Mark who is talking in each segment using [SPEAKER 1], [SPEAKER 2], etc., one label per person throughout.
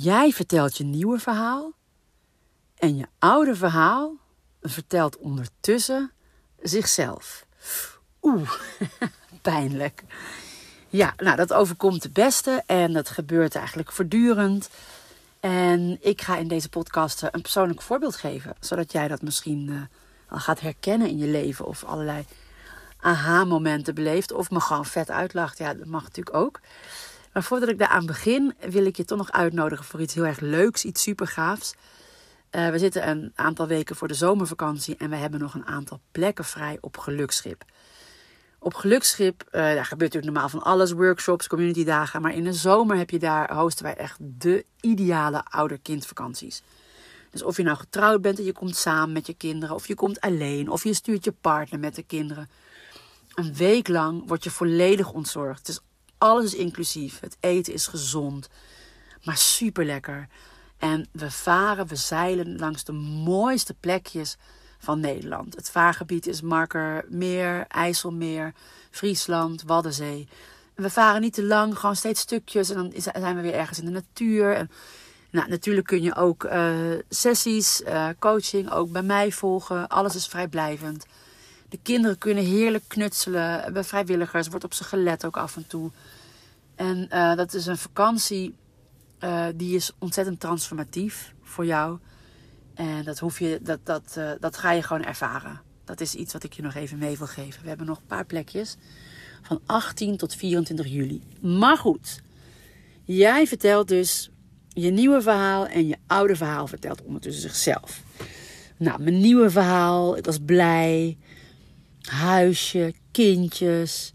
[SPEAKER 1] Jij vertelt je nieuwe verhaal en je oude verhaal vertelt ondertussen zichzelf. Oeh, pijnlijk. Ja, nou dat overkomt de beste en dat gebeurt eigenlijk voortdurend. En ik ga in deze podcast een persoonlijk voorbeeld geven, zodat jij dat misschien uh, al gaat herkennen in je leven of allerlei aha-momenten beleeft of me gewoon vet uitlacht. Ja, dat mag natuurlijk ook. Maar voordat ik daaraan begin, wil ik je toch nog uitnodigen voor iets heel erg leuks, iets super gaafs. Uh, we zitten een aantal weken voor de zomervakantie en we hebben nog een aantal plekken vrij op Gelukschip. Op Gelukschip, uh, daar gebeurt natuurlijk normaal van alles, workshops, communitydagen. Maar in de zomer heb je daar, hosten wij echt de ideale ouder-kindvakanties. Dus of je nou getrouwd bent en je komt samen met je kinderen, of je komt alleen, of je stuurt je partner met de kinderen. Een week lang word je volledig ontzorgd. Dus alles is inclusief. Het eten is gezond, maar super lekker. En we varen, we zeilen langs de mooiste plekjes van Nederland. Het vaargebied is Markermeer, IJsselmeer, Friesland, Waddenzee. En we varen niet te lang, gewoon steeds stukjes. En dan zijn we weer ergens in de natuur. Nou, natuurlijk kun je ook uh, sessies, uh, coaching ook bij mij volgen. Alles is vrijblijvend. De kinderen kunnen heerlijk knutselen. Bij vrijwilligers wordt op ze gelet ook af en toe. En uh, dat is een vakantie uh, die is ontzettend transformatief voor jou. En dat, hoef je, dat, dat, uh, dat ga je gewoon ervaren. Dat is iets wat ik je nog even mee wil geven. We hebben nog een paar plekjes. Van 18 tot 24 juli. Maar goed, jij vertelt dus je nieuwe verhaal en je oude verhaal vertelt ondertussen zichzelf. Nou, mijn nieuwe verhaal. Ik was blij. Huisje, kindjes.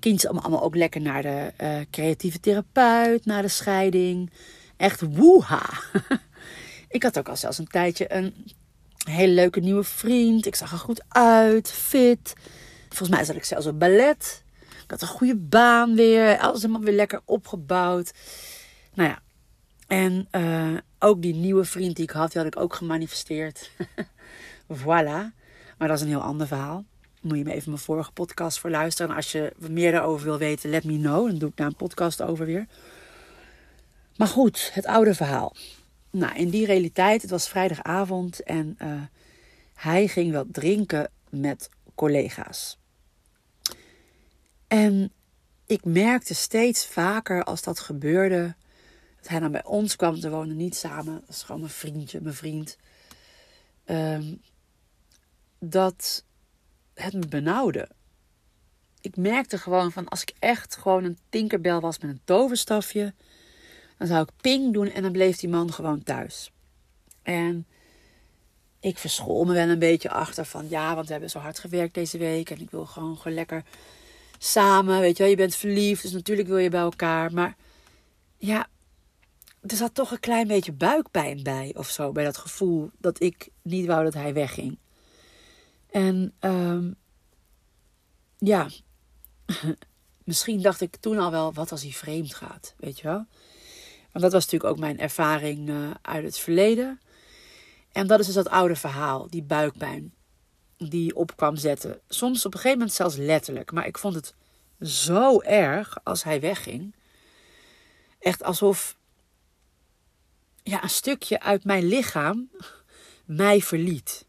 [SPEAKER 1] Kindjes allemaal ook lekker naar de uh, creatieve therapeut, naar de scheiding. Echt woeha. ik had ook al zelfs een tijdje een hele leuke nieuwe vriend. Ik zag er goed uit, fit. Volgens mij zat ik zelfs op ballet. Ik had een goede baan weer. Alles helemaal weer lekker opgebouwd. Nou ja. En uh, ook die nieuwe vriend die ik had, die had ik ook gemanifesteerd. voilà. Maar dat is een heel ander verhaal moet je me even mijn vorige podcast voor luisteren. En als je meer daarover wil weten, let me know. Dan doe ik daar een podcast over weer. Maar goed, het oude verhaal. Nou, in die realiteit, het was vrijdagavond en uh, hij ging wel drinken met collega's. En ik merkte steeds vaker als dat gebeurde, dat hij dan bij ons kwam. Ze woonden niet samen, dat is gewoon mijn vriendje, mijn vriend. Um, dat het me benauwde. Ik merkte gewoon van als ik echt gewoon een tinkerbel was met een toverstafje, dan zou ik ping doen en dan bleef die man gewoon thuis. En ik verschool me wel een beetje achter van ja, want we hebben zo hard gewerkt deze week en ik wil gewoon, gewoon lekker samen, weet je wel, je bent verliefd, dus natuurlijk wil je bij elkaar. Maar ja, er zat toch een klein beetje buikpijn bij of zo, bij dat gevoel dat ik niet wou dat hij wegging. En um, ja, misschien dacht ik toen al wel, wat als hij vreemd gaat, weet je wel? Want dat was natuurlijk ook mijn ervaring uh, uit het verleden. En dat is dus dat oude verhaal, die buikpijn die op kwam zetten. Soms op een gegeven moment zelfs letterlijk. Maar ik vond het zo erg als hij wegging. Echt alsof ja, een stukje uit mijn lichaam mij verliet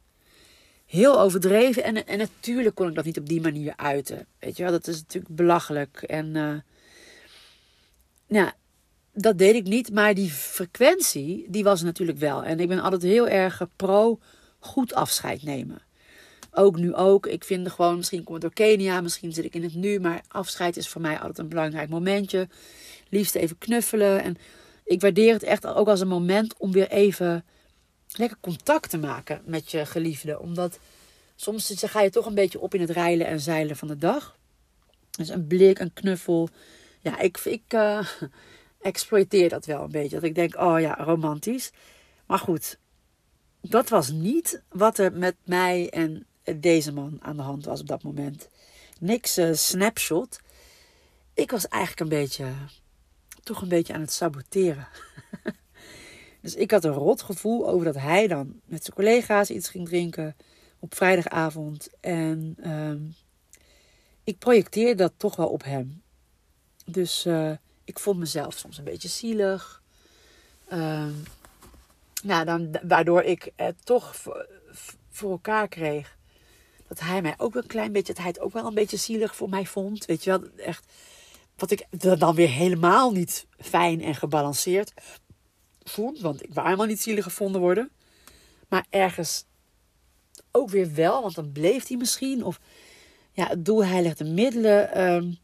[SPEAKER 1] heel overdreven. En, en natuurlijk kon ik dat niet op die manier uiten. Weet je wel, dat is natuurlijk belachelijk. En uh, nou, dat deed ik niet. Maar die frequentie, die was natuurlijk wel. En ik ben altijd heel erg pro goed afscheid nemen. Ook nu ook. Ik vind gewoon, misschien kom ik door Kenia, misschien zit ik in het nu. Maar afscheid is voor mij altijd een belangrijk momentje. Liefst even knuffelen. En ik waardeer het echt ook als een moment om weer even lekker contact te maken met je geliefde. Omdat soms ga je toch een beetje op in het rijlen en zeilen van de dag. Dus een blik, een knuffel. Ja, ik, ik uh, exploiteer dat wel een beetje. Dat ik denk, oh ja, romantisch. Maar goed, dat was niet wat er met mij en deze man aan de hand was op dat moment. Niks uh, snapshot. Ik was eigenlijk een beetje, toch een beetje aan het saboteren. Dus ik had een rot gevoel over dat hij dan met zijn collega's iets ging drinken op vrijdagavond. En uh, ik projecteerde dat toch wel op hem. Dus uh, ik vond mezelf soms een beetje zielig. Ehm, nou, dan, waardoor ik het toch voor, voor elkaar kreeg. Dat hij mij ook een klein beetje, dat hij het ook wel een beetje zielig voor mij vond. Weet je wel, echt. Wat ik dan weer helemaal niet fijn en gebalanceerd vond. Want ik wou helemaal niet zielig gevonden worden. Maar ergens ook weer wel, want dan bleef hij misschien. Of ja, het doel heiligt de middelen. Um,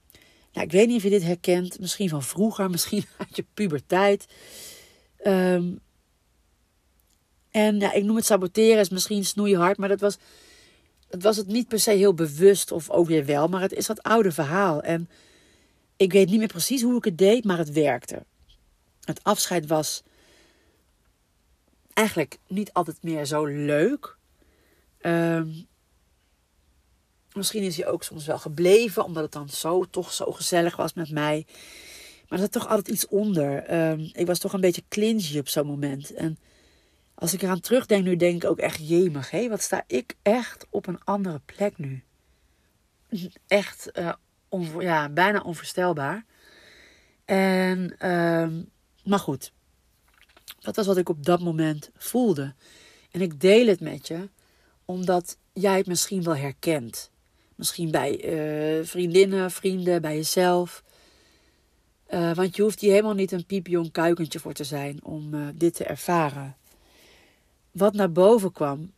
[SPEAKER 1] nou, ik weet niet of je dit herkent. Misschien van vroeger, misschien uit je puberteit. Um, en ja, ik noem het saboteren, is misschien snoeihard, maar dat was, dat was het niet per se heel bewust of ook weer wel. Maar het is dat oude verhaal. En ik weet niet meer precies hoe ik het deed, maar het werkte. Het afscheid was eigenlijk niet altijd meer zo leuk. Um, misschien is hij ook soms wel gebleven, omdat het dan zo, toch zo gezellig was met mij. Maar er zat toch altijd iets onder. Um, ik was toch een beetje clingy op zo'n moment. En als ik eraan terugdenk nu, denk ik ook echt jemig. Hé? Wat sta ik echt op een andere plek nu. Echt uh, ja, bijna onvoorstelbaar. En, uh, maar goed. Dat was wat ik op dat moment voelde. En ik deel het met je, omdat jij het misschien wel herkent. Misschien bij uh, vriendinnen, vrienden, bij jezelf. Uh, want je hoeft hier helemaal niet een piepjong kuikentje voor te zijn om uh, dit te ervaren wat naar boven kwam,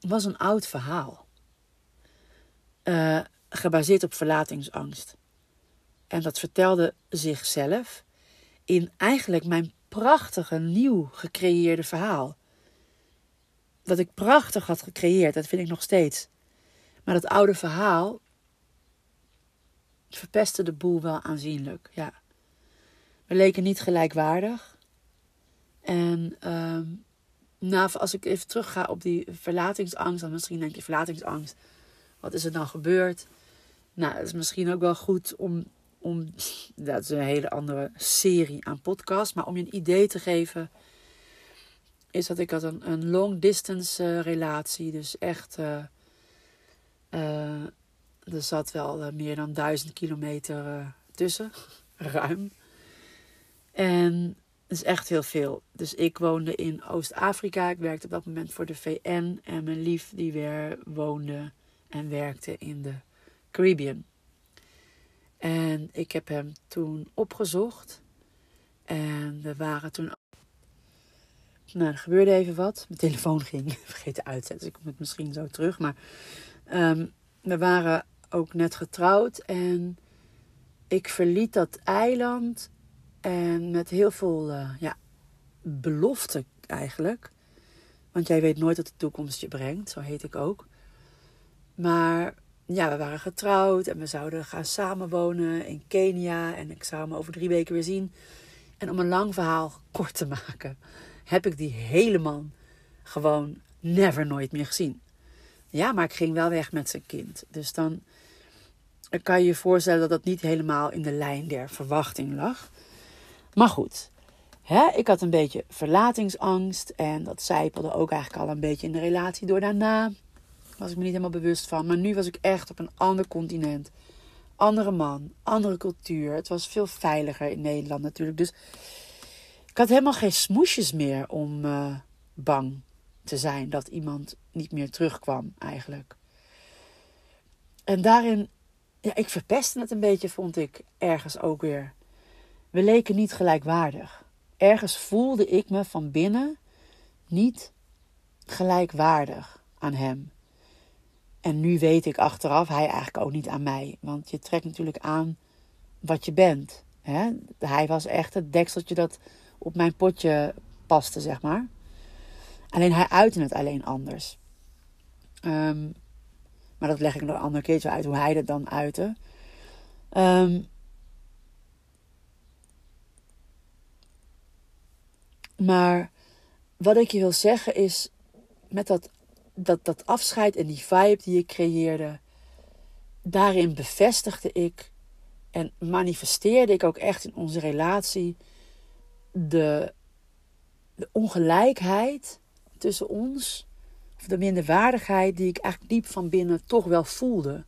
[SPEAKER 1] was een oud verhaal. Gebaseerd op verlatingsangst. En dat vertelde zichzelf in eigenlijk mijn prachtige, nieuw gecreëerde verhaal. Dat ik prachtig had gecreëerd, dat vind ik nog steeds. Maar dat oude verhaal verpestte de boel wel aanzienlijk. Ja. We leken niet gelijkwaardig. En uh, nou, als ik even terug ga op die verlatingsangst, dan misschien denk je verlatingsangst. Wat is er dan gebeurd? Nou, het is misschien ook wel goed om, om dat is een hele andere serie aan podcasts, maar om je een idee te geven, is dat ik had een, een long distance uh, relatie, dus echt, uh, uh, er zat wel meer dan duizend kilometer tussen, ruim. En is echt heel veel. Dus ik woonde in Oost-Afrika. Ik werkte op dat moment voor de VN. En mijn lief die weer woonde en werkte in de Caribbean. En ik heb hem toen opgezocht. En we waren toen. Nou, er gebeurde even wat. Mijn telefoon ging. Vergeten uitzetten. Dus ik kom het misschien zo terug. Maar um, we waren ook net getrouwd. En ik verliet dat eiland en met heel veel uh, ja, belofte eigenlijk. Want jij weet nooit wat de toekomst je brengt, zo heet ik ook. Maar ja, we waren getrouwd en we zouden gaan samenwonen in Kenia. En ik zou hem over drie weken weer zien. En om een lang verhaal kort te maken, heb ik die hele man gewoon never nooit meer gezien. Ja, maar ik ging wel weg met zijn kind. Dus dan kan je je voorstellen dat dat niet helemaal in de lijn der verwachting lag. Maar goed, hè, ik had een beetje verlatingsangst. En dat zijpelde ook eigenlijk al een beetje in de relatie door daarna. Was ik me niet helemaal bewust van. Maar nu was ik echt op een ander continent. Andere man, andere cultuur. Het was veel veiliger in Nederland natuurlijk. Dus ik had helemaal geen smoesjes meer om uh, bang te zijn dat iemand niet meer terugkwam eigenlijk. En daarin, ja, ik verpestte het een beetje, vond ik ergens ook weer. We leken niet gelijkwaardig. Ergens voelde ik me van binnen niet gelijkwaardig aan hem. En nu weet ik achteraf, hij eigenlijk ook niet aan mij. Want je trekt natuurlijk aan wat je bent. Hè? Hij was echt het dekseltje dat op mijn potje paste, zeg maar. Alleen hij uitte het alleen anders. Ehm, maar dat leg ik nog een andere keertje uit hoe hij dat dan uitte. Um, Maar wat ik je wil zeggen is, met dat, dat, dat afscheid en die vibe die ik creëerde, daarin bevestigde ik en manifesteerde ik ook echt in onze relatie de, de ongelijkheid tussen ons, of de minderwaardigheid die ik eigenlijk diep van binnen toch wel voelde.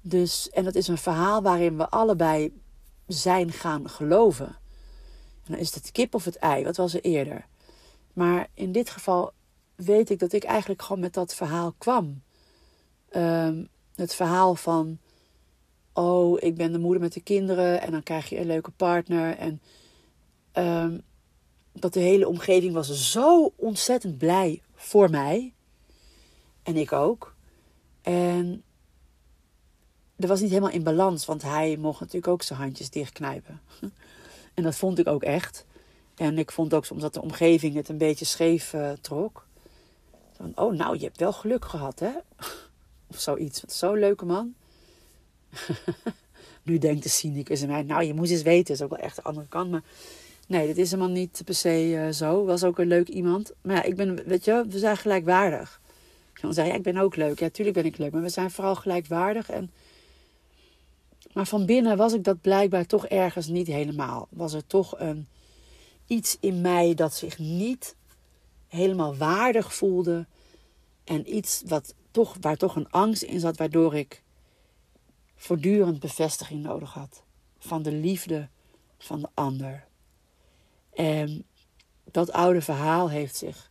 [SPEAKER 1] Dus, en dat is een verhaal waarin we allebei zijn gaan geloven. dan is het het kip of het ei. Wat was er eerder? Maar in dit geval weet ik dat ik eigenlijk gewoon met dat verhaal kwam. Ehm, het verhaal van, oh, ik ben de moeder met de kinderen en dan krijg je een leuke partner. En um, dat de hele omgeving was zo ontzettend blij voor mij. En ik ook. En dat was niet helemaal in balans, want hij mocht natuurlijk ook zijn handjes dichtknijpen. En dat vond ik ook echt. En ik vond ook soms dat de omgeving het een beetje scheef uh, trok. Oh, nou, je hebt wel geluk gehad, hè? Of zoiets. Zo'n leuke man. nu denkt de cynicus in mij, nou, je moet eens weten. is ook wel echt de andere kant. Maar nee, dit is helemaal niet per se uh, zo. Was ook een leuk iemand. Maar ja, ik ben, weet je, we zijn gelijkwaardig. Kan zeggen, ja, ik ben ook leuk. Ja, tuurlijk ben ik leuk. Maar we zijn vooral gelijkwaardig. En... Maar van binnen was ik dat blijkbaar toch ergens niet helemaal. Was er toch een, iets in mij dat zich niet helemaal waardig voelde. En iets wat toch, waar toch een angst in zat, waardoor ik voortdurend bevestiging nodig had. Van de liefde van de ander. En dat oude verhaal heeft zich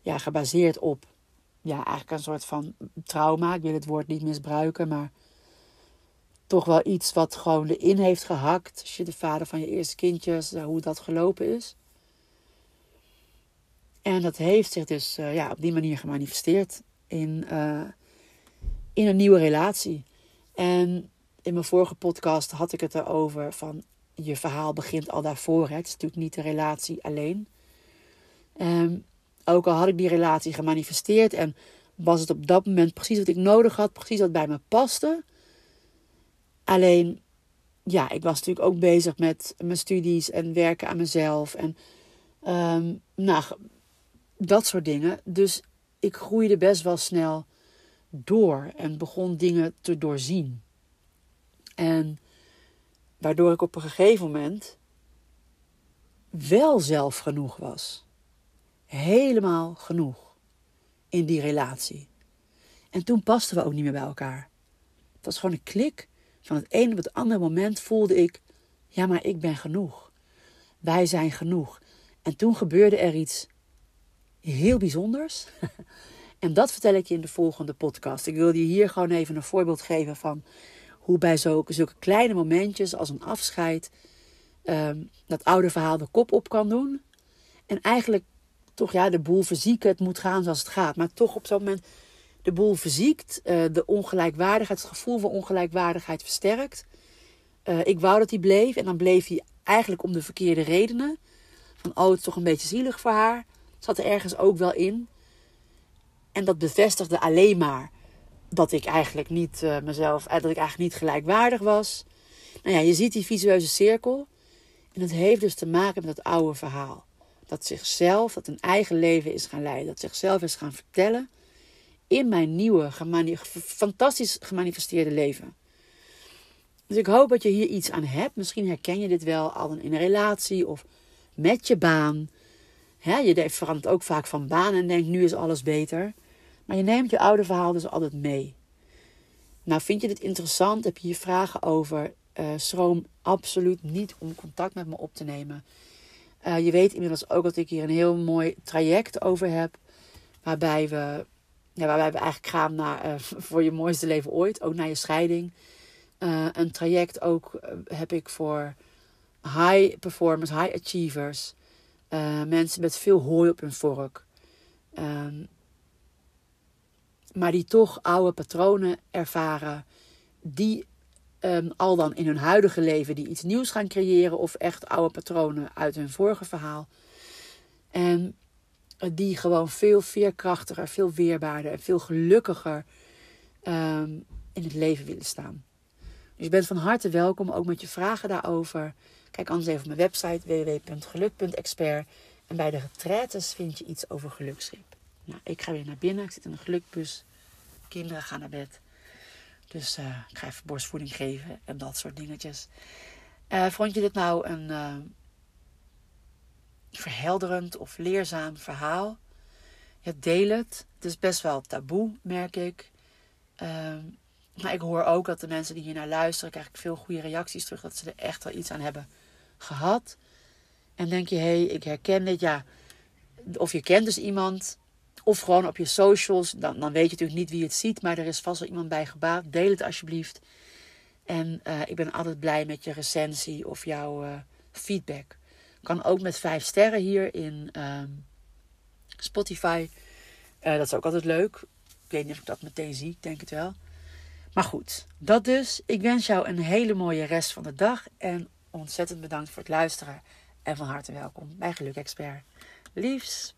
[SPEAKER 1] ja, gebaseerd op ja, eigenlijk een soort van trauma. Ik wil het woord niet misbruiken, maar toch wel iets wat gewoon erin heeft gehakt. Als je de vader van je eerste kindjes, eh, hoe dat gelopen is. En dat heeft zich dus uh, ja, op die manier gemanifesteerd in, uh, in een nieuwe relatie. En in mijn vorige podcast had ik het erover van je verhaal begint al daarvoor. Hè. Het is natuurlijk niet de relatie alleen. Um, ook al had ik die relatie gemanifesteerd en was het op dat moment precies wat ik nodig had, precies wat bij me paste. Alleen, ja, ik was natuurlijk ook bezig met mijn studies en werken aan mezelf en um, nou, dat soort dingen. Dus ik groeide best wel snel door en begon dingen te doorzien. En waardoor ik op een gegeven moment wel zelf genoeg was. Helemaal genoeg in die relatie. En toen pasten we ook niet meer bij elkaar. Het was gewoon een klik. Van het ene op het andere moment voelde ik: ja, maar ik ben genoeg. Wij zijn genoeg. En toen gebeurde er iets heel bijzonders. en dat vertel ik je in de volgende podcast. Ik wil je hier gewoon even een voorbeeld geven van hoe bij zulke, zulke kleine momentjes als een afscheid ehm, dat oude verhaal de kop op kan doen. En eigenlijk toch ja, de boel verzieken, het moet gaan zoals het gaat. Maar toch op zo'n moment de boel verziekt, uh, de ongelijkwaardigheid, het gevoel van ongelijkwaardigheid versterkt. Uh, ik wou dat hij bleef en dan bleef hij eigenlijk om de verkeerde redenen. Van oh, het is toch een beetje zielig voor haar. Zat er ergens ook wel in. En dat bevestigde alleen maar dat ik eigenlijk niet uh, mezelf, dat ik eigenlijk niet gelijkwaardig was. Nou ja, je ziet die visueuze cirkel. En dat heeft dus te maken met dat oude verhaal. Dat zichzelf, dat een eigen leven is gaan leiden. Dat zichzelf is gaan vertellen in mijn nieuwe, fantastisch gemanifesteerde leven. Dus ik hoop dat je hier iets aan hebt. Misschien herken je dit wel al in een relatie of met je baan. Je verandert ook vaak van baan en denkt nu is alles beter. Maar je neemt je oude verhaal dus altijd mee. Nou, vind je dit interessant? Heb je hier vragen over? Uh, schroom absoluut niet om contact met me op te nemen. Uh, je weet inmiddels ook dat ik hier een heel mooi traject over heb. Waarbij we, ja, waarbij we eigenlijk gaan naar uh, voor je mooiste leven ooit. Ook naar je scheiding. een traject ook heb ik voor high performers, high achievers. Mensen met veel hooi op hun vork. Ehm, maar die toch oude patronen ervaren, die um, al dan in hun huidige leven die iets nieuws gaan creëren of echt oude patronen uit hun vorige verhaal. En die gewoon veel veerkrachtiger, veel weerbaarder en veel gelukkiger um, in het leven willen staan. Dus je bent van harte welkom, ook met je vragen daarover. Kijk anders even op mijn website www.geluk.expert. En bij de retraites vind je iets over gelukschip. Nou, ik ga weer naar binnen. Ik zit in een gelukbus. Kinderen gaan naar bed. Dus uh, ik ga even borstvoeding geven en dat soort dingetjes. Uh, vond je dit nou een uh, verhelderend of leerzaam verhaal? Ja, deel het. Het is best wel taboe, merk ik. Ehm, maar ik hoor ook dat de mensen die hier naar luisteren, krijg ik veel goede reacties terug dat ze er echt wel iets aan hebben gehad. En denk je, hé, hey, ik herken dit. Ja, of je kent dus iemand. Of gewoon op je socials. Dan, dan weet je natuurlijk niet wie het ziet. Maar er is vast wel iemand bij gebaat. Deel het alsjeblieft. En uh, ik ben altijd blij met je recensie of jouw uh, feedback. Kan ook met vijf sterren hier in uh, Spotify. Uh, dat is ook altijd leuk. Ik weet niet of ik dat meteen zie. Ik denk het wel. Maar goed, dat dus. Ik wens jou een hele mooie rest van de dag. En ontzettend bedankt voor het luisteren. En van harte welkom bij Geluk Expert. Liefs.